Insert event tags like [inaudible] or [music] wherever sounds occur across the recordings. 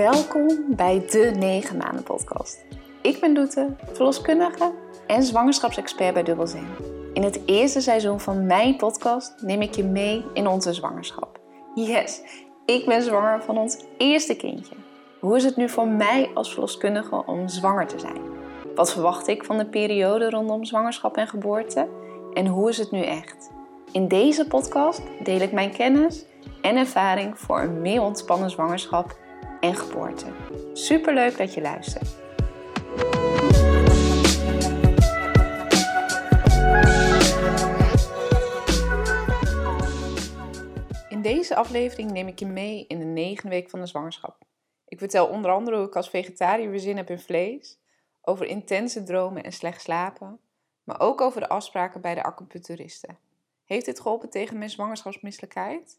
Welkom bij de 9 maanden podcast. Ik ben Doete, verloskundige en zwangerschapsexpert bij Dubbelzin. In het eerste seizoen van mijn podcast neem ik je mee in onze zwangerschap. Yes, ik ben zwanger van ons eerste kindje. Hoe is het nu voor mij als verloskundige om zwanger te zijn? Wat verwacht ik van de periode rondom zwangerschap en geboorte? En hoe is het nu echt? In deze podcast deel ik mijn kennis en ervaring voor een meer ontspannen zwangerschap en geboorte. Superleuk dat je luistert. In deze aflevering neem ik je mee in de negende week van de zwangerschap. Ik vertel onder andere hoe ik als vegetariër weer zin heb in vlees, over intense dromen en slecht slapen, maar ook over de afspraken bij de acupuncturisten. Heeft dit geholpen tegen mijn zwangerschapsmisselijkheid?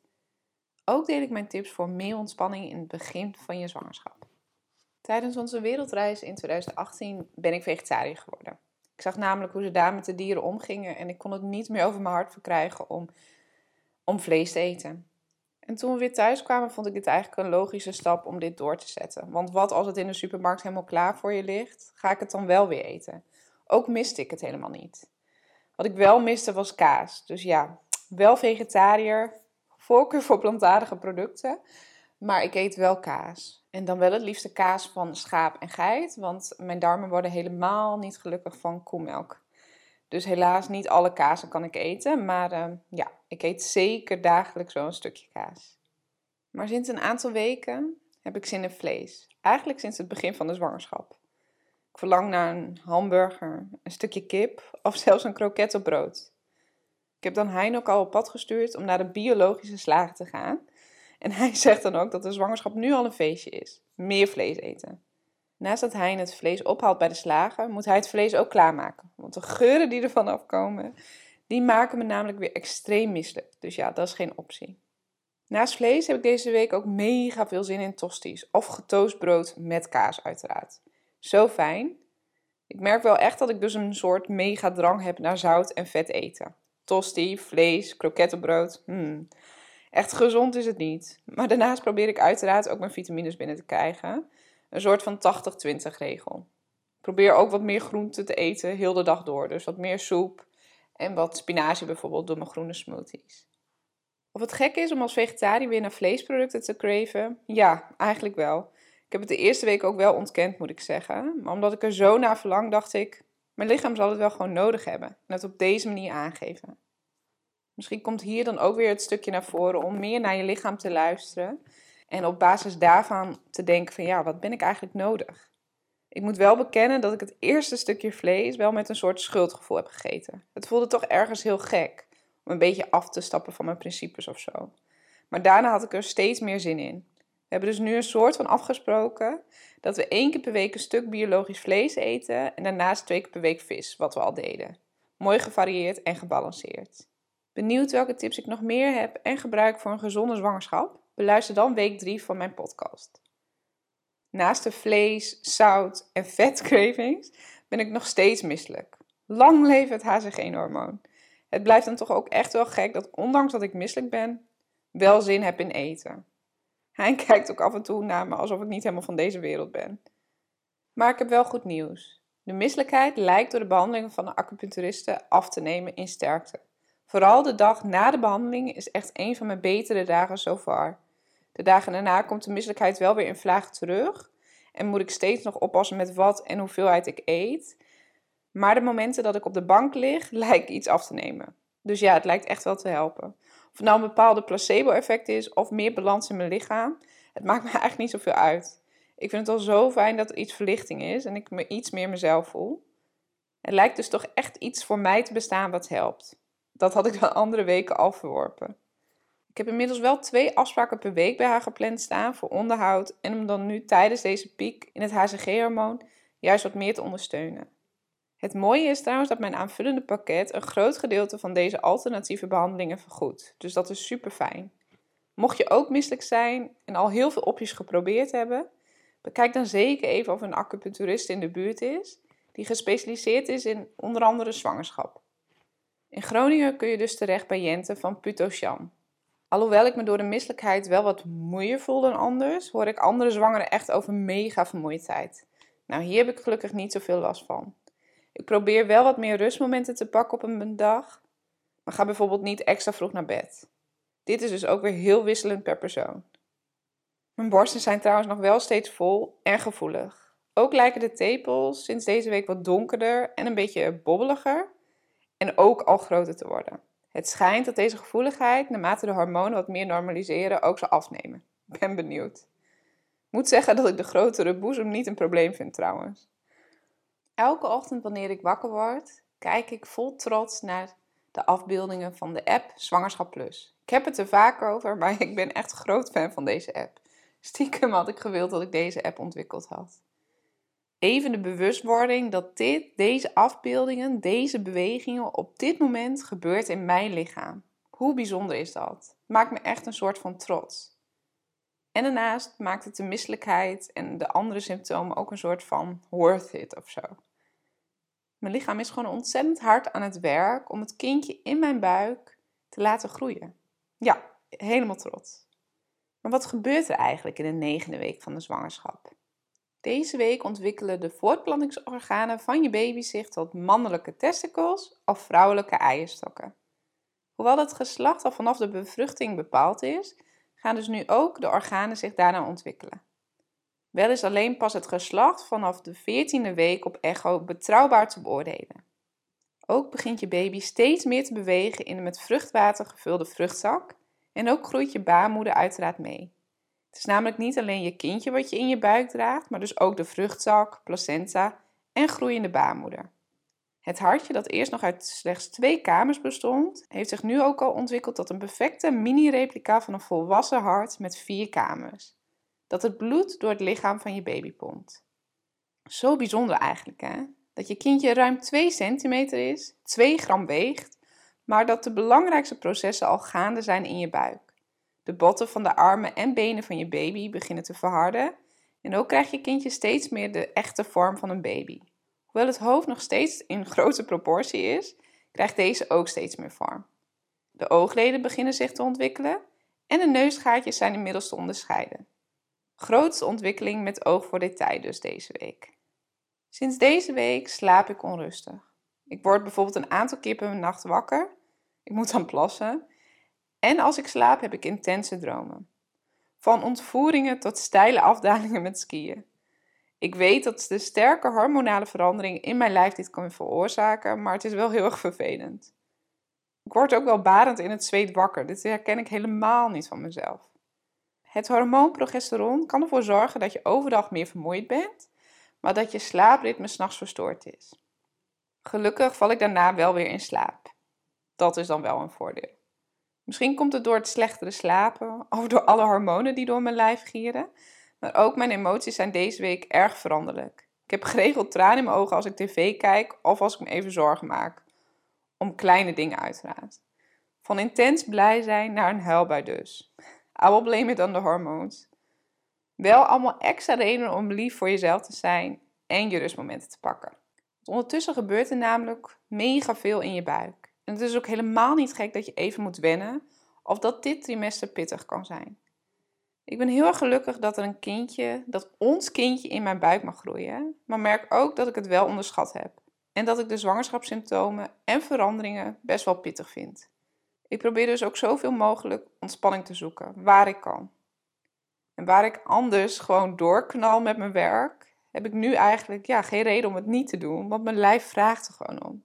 Ook deel ik mijn tips voor meer ontspanning in het begin van je zwangerschap. Tijdens onze wereldreis in 2018 ben ik vegetariër geworden. Ik zag namelijk hoe ze daar met de dieren omgingen en ik kon het niet meer over mijn hart verkrijgen om, om vlees te eten. En toen we weer thuis kwamen, vond ik dit eigenlijk een logische stap om dit door te zetten. Want wat als het in de supermarkt helemaal klaar voor je ligt, ga ik het dan wel weer eten? Ook miste ik het helemaal niet. Wat ik wel miste was kaas. Dus ja, wel vegetariër, voorkeur voor plantaardige producten. Maar ik eet wel kaas. En dan wel het liefste kaas van schaap en geit. Want mijn darmen worden helemaal niet gelukkig van koemelk. Dus helaas niet alle kazen kan ik eten. Maar uh, ja, ik eet zeker dagelijks een stukje kaas. Maar sinds een aantal weken heb ik zin in vlees. Eigenlijk sinds het begin van de zwangerschap. Ik verlang naar een hamburger, een stukje kip of zelfs een kroket op brood. Ik heb dan Hein ook al op pad gestuurd om naar de biologische slager te gaan. En hij [laughs] zegt dan ook dat de zwangerschap nu al een feestje is. Meer vlees eten. Naast dat Hein het vlees ophaalt bij de slager, moet hij het vlees ook klaarmaken. Want de geuren die ervan afkomen, die maken me namelijk weer extreem misselijk. Dus ja, dat is geen optie. Naast vlees heb ik deze week ook mega veel zin in tosties. Of getoast brood met kaas uiteraard. Zo fijn. Ik merk wel echt dat ik dus een soort mega drang heb naar zout en vet eten tosti, vlees, krokettenbrood. Hmm. Echt gezond is het niet. Maar daarnaast probeer ik uiteraard ook mijn vitamines binnen te krijgen. Een soort van 80-20 regel. Probeer ook wat meer groente te eten, heel de dag door. Dus wat meer soep en wat spinazie bijvoorbeeld door mijn groene smoothies. Of het gek is om als vegetariër weer naar vleesproducten te craven? Ja, eigenlijk wel. Ik heb het de eerste week ook wel ontkend, moet ik zeggen. Maar omdat ik er zo naar verlang, dacht ik, mijn lichaam zal het wel gewoon nodig hebben. En het op deze manier aangeven. Misschien komt hier dan ook weer het stukje naar voren om meer naar je lichaam te luisteren. En op basis daarvan te denken van ja, wat ben ik eigenlijk nodig? Ik moet wel bekennen dat ik het eerste stukje vlees wel met een soort schuldgevoel heb gegeten. Het voelde toch ergens heel gek om een beetje af te stappen van mijn principes of zo. Maar daarna had ik er steeds meer zin in. We hebben dus nu een soort van afgesproken dat we één keer per week een stuk biologisch vlees eten en daarnaast twee keer per week vis, wat we al deden. Mooi gevarieerd en gebalanceerd. Benieuwd welke tips ik nog meer heb en gebruik voor een gezonde zwangerschap? Beluister dan week 3 van mijn podcast. Naast de vlees, zout en [laughs] vetcravings ben ik nog steeds misselijk. Lang leven het HCG-hormoon. Het blijft dan toch ook echt wel gek dat ondanks dat ik misselijk ben, wel zin heb in eten. Hij [laughs] kijkt ook af en toe naar me alsof ik niet helemaal van deze wereld ben. Maar ik heb wel goed nieuws. De misselijkheid lijkt door de behandelingen van de acupuncturisten af te nemen in sterkte. Vooral de dag na de behandeling is echt een van mijn betere dagen so far. De dagen daarna komt de misselijkheid wel weer in vlaag terug en moet ik steeds nog oppassen met wat en hoeveelheid ik eet. Maar de momenten dat ik op de bank lig, [laughs] lijkt iets af te nemen. Dus ja, het lijkt echt wel te helpen. Of het nou een bepaalde placebo-effect is of meer balans in mijn lichaam, het maakt me [laughs] eigenlijk niet zoveel uit. Ik vind het al zo fijn dat er iets verlichting is en ik me iets meer mezelf voel. Het lijkt dus toch echt iets voor mij te bestaan wat helpt. Dat had ik de andere weken al verworpen. Ik heb inmiddels wel twee afspraken per week bij haar gepland staan voor onderhoud en om dan nu tijdens deze piek in het HCG-hormoon juist wat meer te ondersteunen. Het mooie is trouwens dat mijn aanvullende pakket een groot gedeelte van deze alternatieve behandelingen vergoedt. Dus dat is super fijn. Mocht je ook misselijk zijn en al heel veel opties geprobeerd hebben, bekijk dan zeker even of een acupuncturist in de buurt is die gespecialiseerd is in onder andere zwangerschap. In Groningen kun je dus terecht bij Jente van Putoshan. Alhoewel ik me door de misselijkheid wel wat moeier voel dan anders, hoor ik andere zwangeren echt over mega vermoeidheid. Nou, hier heb ik gelukkig niet zoveel last van. Ik probeer wel wat meer rustmomenten te pakken op een dag, maar ga bijvoorbeeld niet extra vroeg naar bed. Dit is dus ook weer heel wisselend per persoon. Mijn borsten zijn trouwens nog wel steeds vol en gevoelig. Ook lijken de tepels sinds deze week wat donkerder en een beetje bobbeliger en ook al groter te worden. Het schijnt dat deze gevoeligheid, naarmate de hormonen wat meer normaliseren, ook zal afnemen. Ik ben benieuwd. Moet zeggen dat ik de grotere boezem niet een probleem vind trouwens. Elke ochtend wanneer ik wakker word, kijk ik vol trots naar de afbeeldingen van de app Zwangerschap Plus. Ik heb het er vaak over, maar [laughs] ik ben echt groot fan van deze app. Stiekem had ik gewild dat ik deze app ontwikkeld had. Even de bewustwording dat dit, deze afbeeldingen, deze bewegingen op dit moment gebeurt in mijn lichaam. Hoe bijzonder is dat? Maakt me echt een soort van trots. En daarnaast maakt het de misselijkheid en de andere symptomen ook een soort van worth it of zo. Mijn lichaam is gewoon ontzettend hard aan het werk om het kindje in mijn buik te laten groeien. Ja, helemaal trots. Maar wat gebeurt er eigenlijk in de negende week van de zwangerschap? Deze week ontwikkelen de voortplantingsorganen van je baby zich tot mannelijke testicles of vrouwelijke eierstokken. Hoewel het geslacht al vanaf de bevruchting bepaald is, gaan dus nu ook de organen zich daarna ontwikkelen. Wel is alleen pas het geslacht vanaf de 14e week op echo betrouwbaar te beoordelen. Ook begint je baby steeds meer te bewegen in de met vruchtwater gevulde vruchtzak en ook groeit je baarmoeder uiteraard mee. Het is namelijk niet alleen je kindje wat je in je buik draagt, maar dus ook de vruchtzak, placenta en groeiende baarmoeder. Het hartje, dat eerst nog uit slechts twee kamers bestond, heeft zich nu ook al ontwikkeld tot een perfecte mini-replica van een volwassen hart met vier kamers. Dat het bloed door het lichaam van je baby pompt. Zo bijzonder eigenlijk, hè? Dat je kindje ruim 2 centimeter is, 2 gram weegt, maar dat de belangrijkste processen al gaande zijn in je buik. De botten van de armen en benen van je baby beginnen te verharden en ook krijgt je kindje steeds meer de echte vorm van een baby. Hoewel het hoofd nog steeds in grote proportie is, krijgt deze ook steeds meer vorm. De oogleden beginnen zich te ontwikkelen en de neusgaatjes zijn inmiddels te onderscheiden. Grootste ontwikkeling met oog voor detail dus deze week. Sinds deze week slaap ik onrustig. Ik word bijvoorbeeld een aantal keer per nacht wakker. Ik moet dan plassen. En als ik slaap heb ik intense dromen. Van ontvoeringen tot steile afdalingen met skiën. Ik weet dat de sterke hormonale verandering in mijn lijf dit kan veroorzaken, maar het is wel heel erg vervelend. Ik word ook wel barend in het zweet wakker. Dit herken ik helemaal niet van mezelf. Het hormoon progesteron kan ervoor zorgen dat je overdag meer vermoeid bent, maar dat je slaapritme s'nachts verstoord is. Gelukkig val ik daarna wel weer in slaap. Dat is dan wel een voordeel. Misschien komt het door het slechtere slapen of door alle hormonen die door mijn lijf gieren, maar ook mijn emoties zijn deze week erg veranderlijk. Ik heb geregeld tranen in mijn ogen als ik tv kijk of als ik me even zorgen maak. Om kleine dingen uiteraard. Van intens blij zijn naar een huilbui dus. I will blame it on the hormones. Wel allemaal extra redenen om lief voor jezelf te zijn en je rustmomenten te pakken. ondertussen gebeurt er namelijk mega veel in je buik. En het is ook helemaal niet gek dat je even moet wennen of dat dit trimester pittig kan zijn. Ik ben heel erg gelukkig dat er een kindje, dat ons kindje in mijn buik mag groeien, maar merk ook dat ik het wel onderschat heb. En dat ik de zwangerschapssymptomen en veranderingen best wel pittig vind. Ik probeer dus ook zoveel mogelijk ontspanning te zoeken, waar ik kan. En waar ik anders gewoon doorknal met mijn werk, heb ik nu eigenlijk ja, geen reden om het niet te doen, want mijn lijf vraagt er gewoon om.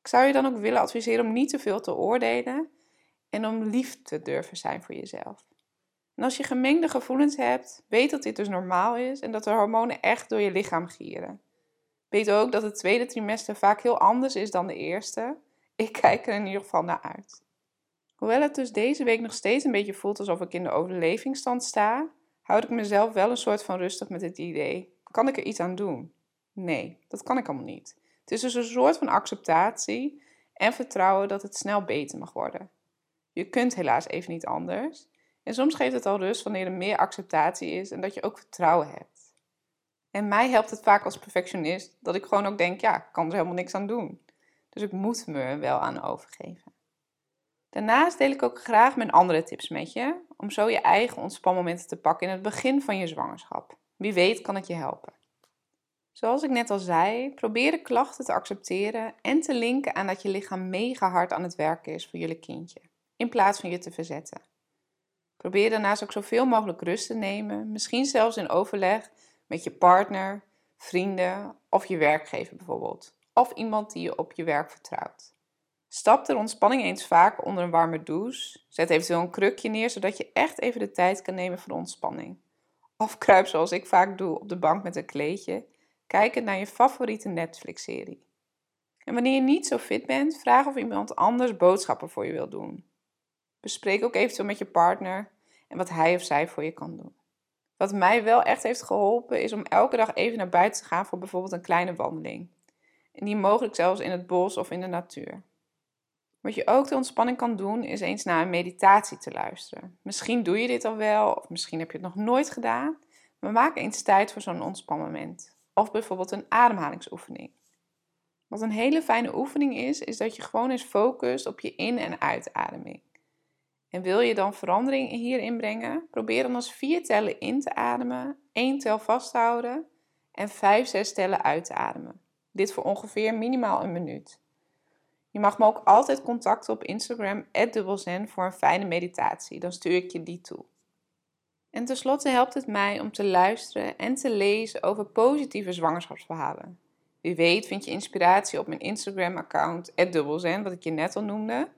Ik zou je dan ook willen adviseren om niet te veel te oordelen en om lief te durven zijn voor jezelf. En als je gemengde gevoelens hebt, weet dat dit dus normaal is en dat de hormonen echt door je lichaam gieren. Weet ook dat het tweede trimester vaak heel anders is dan de eerste. Ik kijk er in ieder geval naar uit. Hoewel het dus deze week nog steeds een beetje voelt alsof ik in de overlevingsstand sta, houd ik mezelf wel een soort van rustig met het idee: kan ik er iets aan doen? Nee, dat kan ik allemaal niet. Het is dus een soort van acceptatie en vertrouwen dat het snel beter mag worden. Je kunt helaas even niet anders. En soms geeft het al rust wanneer er meer acceptatie is en dat je ook vertrouwen hebt. En mij helpt het vaak als perfectionist dat ik gewoon ook denk: ja, ik kan er helemaal niks aan doen. Dus ik moet me er wel aan overgeven. Daarnaast deel ik ook graag mijn andere tips met je, om zo je eigen ontspanmomenten te pakken in het begin van je zwangerschap. Wie weet kan het je helpen. Zoals ik net al zei, probeer de klachten te accepteren en te linken aan dat je lichaam mega hard aan het werken is voor jullie kindje, in plaats van je te verzetten. Probeer daarnaast ook zoveel mogelijk rust te nemen, misschien zelfs in overleg met je partner, vrienden of je werkgever bijvoorbeeld, of iemand die je op je werk vertrouwt. Stap ter ontspanning eens vaak onder een warme douche. Zet eventueel een krukje neer zodat je echt even de tijd kan nemen voor ontspanning. Of kruip zoals ik vaak doe op de bank met een kleedje, kijkend naar je favoriete Netflix-serie. En wanneer je niet zo fit bent, vraag of iemand anders boodschappen voor je wil doen. Bespreek ook eventueel met je partner en wat hij of zij voor je kan doen. Wat mij wel echt heeft geholpen is om elke dag even naar buiten te gaan voor bijvoorbeeld een kleine wandeling. En die mogelijk zelfs in het bos of in de natuur. Wat je ook de ontspanning kan doen, is eens naar een meditatie te luisteren. Misschien doe je dit al wel, of misschien heb je het nog nooit gedaan, maar maak eens tijd voor zo'n ontspanmoment. Of bijvoorbeeld een ademhalingsoefening. Wat een hele fijne oefening is, is dat je gewoon eens focust op je in- en uitademing. En wil je dan verandering hierin brengen? Probeer dan als vier tellen in te ademen, één tel vasthouden en vijf, zes tellen uit te ademen. Dit voor ongeveer minimaal een minuut. Je mag me ook altijd contacten op Instagram, dubbelzen, voor een fijne meditatie. Dan stuur ik je die toe. En tenslotte helpt het mij om te luisteren en te lezen over positieve zwangerschapsverhalen. Wie weet vind je inspiratie op mijn Instagram-account, dubbelzen, wat ik je net al noemde.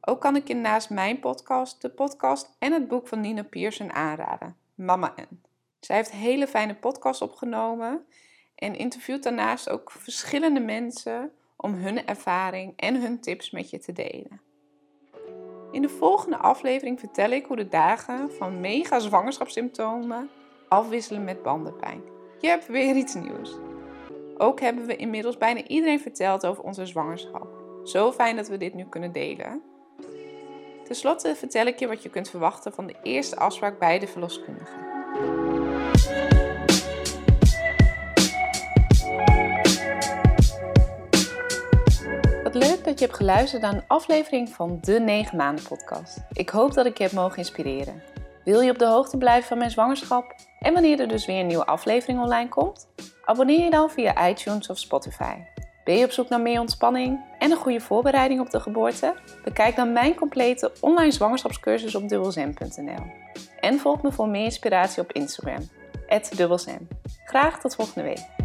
Ook kan ik je naast mijn podcast, de podcast en het boek van Nina Pearson aanraden, Mama N. Zij heeft hele fijne podcasts opgenomen en interviewt daarnaast ook verschillende mensen om hun ervaring en hun tips met je te delen. In de volgende aflevering vertel ik hoe de dagen van mega zwangerschapssymptomen afwisselen met bandenpijn. Je hebt weer iets nieuws. Ook hebben we inmiddels bijna iedereen verteld over onze zwangerschap. Zo fijn dat we dit nu kunnen delen. Ten slotte vertel ik je wat je kunt verwachten van de eerste afspraak bij de verloskundige. Dat je hebt geluisterd naar een aflevering van de 9 maanden podcast. Ik hoop dat ik je heb mogen inspireren. Wil je op de hoogte blijven van mijn zwangerschap en wanneer er dus weer een nieuwe aflevering online komt? Abonneer je dan via iTunes of Spotify. Ben je op zoek naar meer ontspanning en een goede voorbereiding op de geboorte? Bekijk dan mijn complete online zwangerschapscursus op dubbelzem.nl. En volg me voor meer inspiratie op Instagram, dubbelzem. Graag tot volgende week.